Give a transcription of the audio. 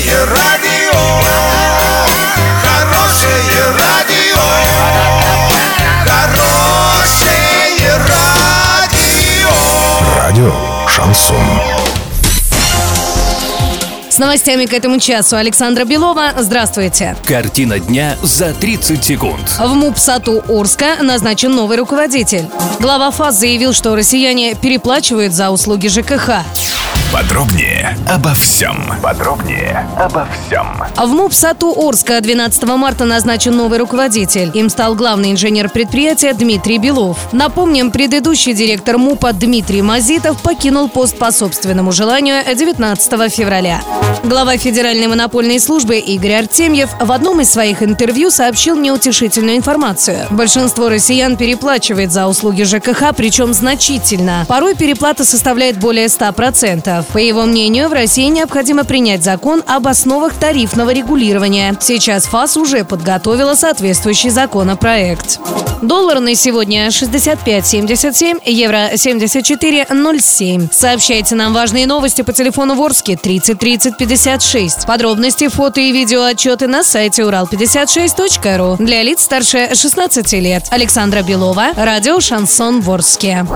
Хорошее радио, хорошее радио, хорошее радио. Радио Шансон. С новостями к этому часу Александра Белова. Здравствуйте. Картина дня за 30 секунд. В МУП САТУ Орска назначен новый руководитель. Глава ФАС заявил, что россияне переплачивают за услуги ЖКХ. Подробнее обо всем. Подробнее обо всем. В МУП САТУ Орска 12 марта назначен новый руководитель. Им стал главный инженер предприятия Дмитрий Белов. Напомним, предыдущий директор МУПа Дмитрий Мазитов покинул пост по собственному желанию 19 февраля. Глава Федеральной монопольной службы Игорь Артемьев в одном из своих интервью сообщил неутешительную информацию. Большинство россиян переплачивает за услуги ЖКХ, причем значительно. Порой переплата составляет более 100%. По его мнению, в России необходимо принять закон об основах тарифного регулирования. Сейчас ФАС уже подготовила соответствующий законопроект. Доллар на сегодня 65.77, евро 74.07. Сообщайте нам важные новости по телефону Ворске 30 30 56. Подробности, фото и видео отчеты на сайте урал56.ру. Для лиц старше 16 лет. Александра Белова, радио «Шансон Ворске».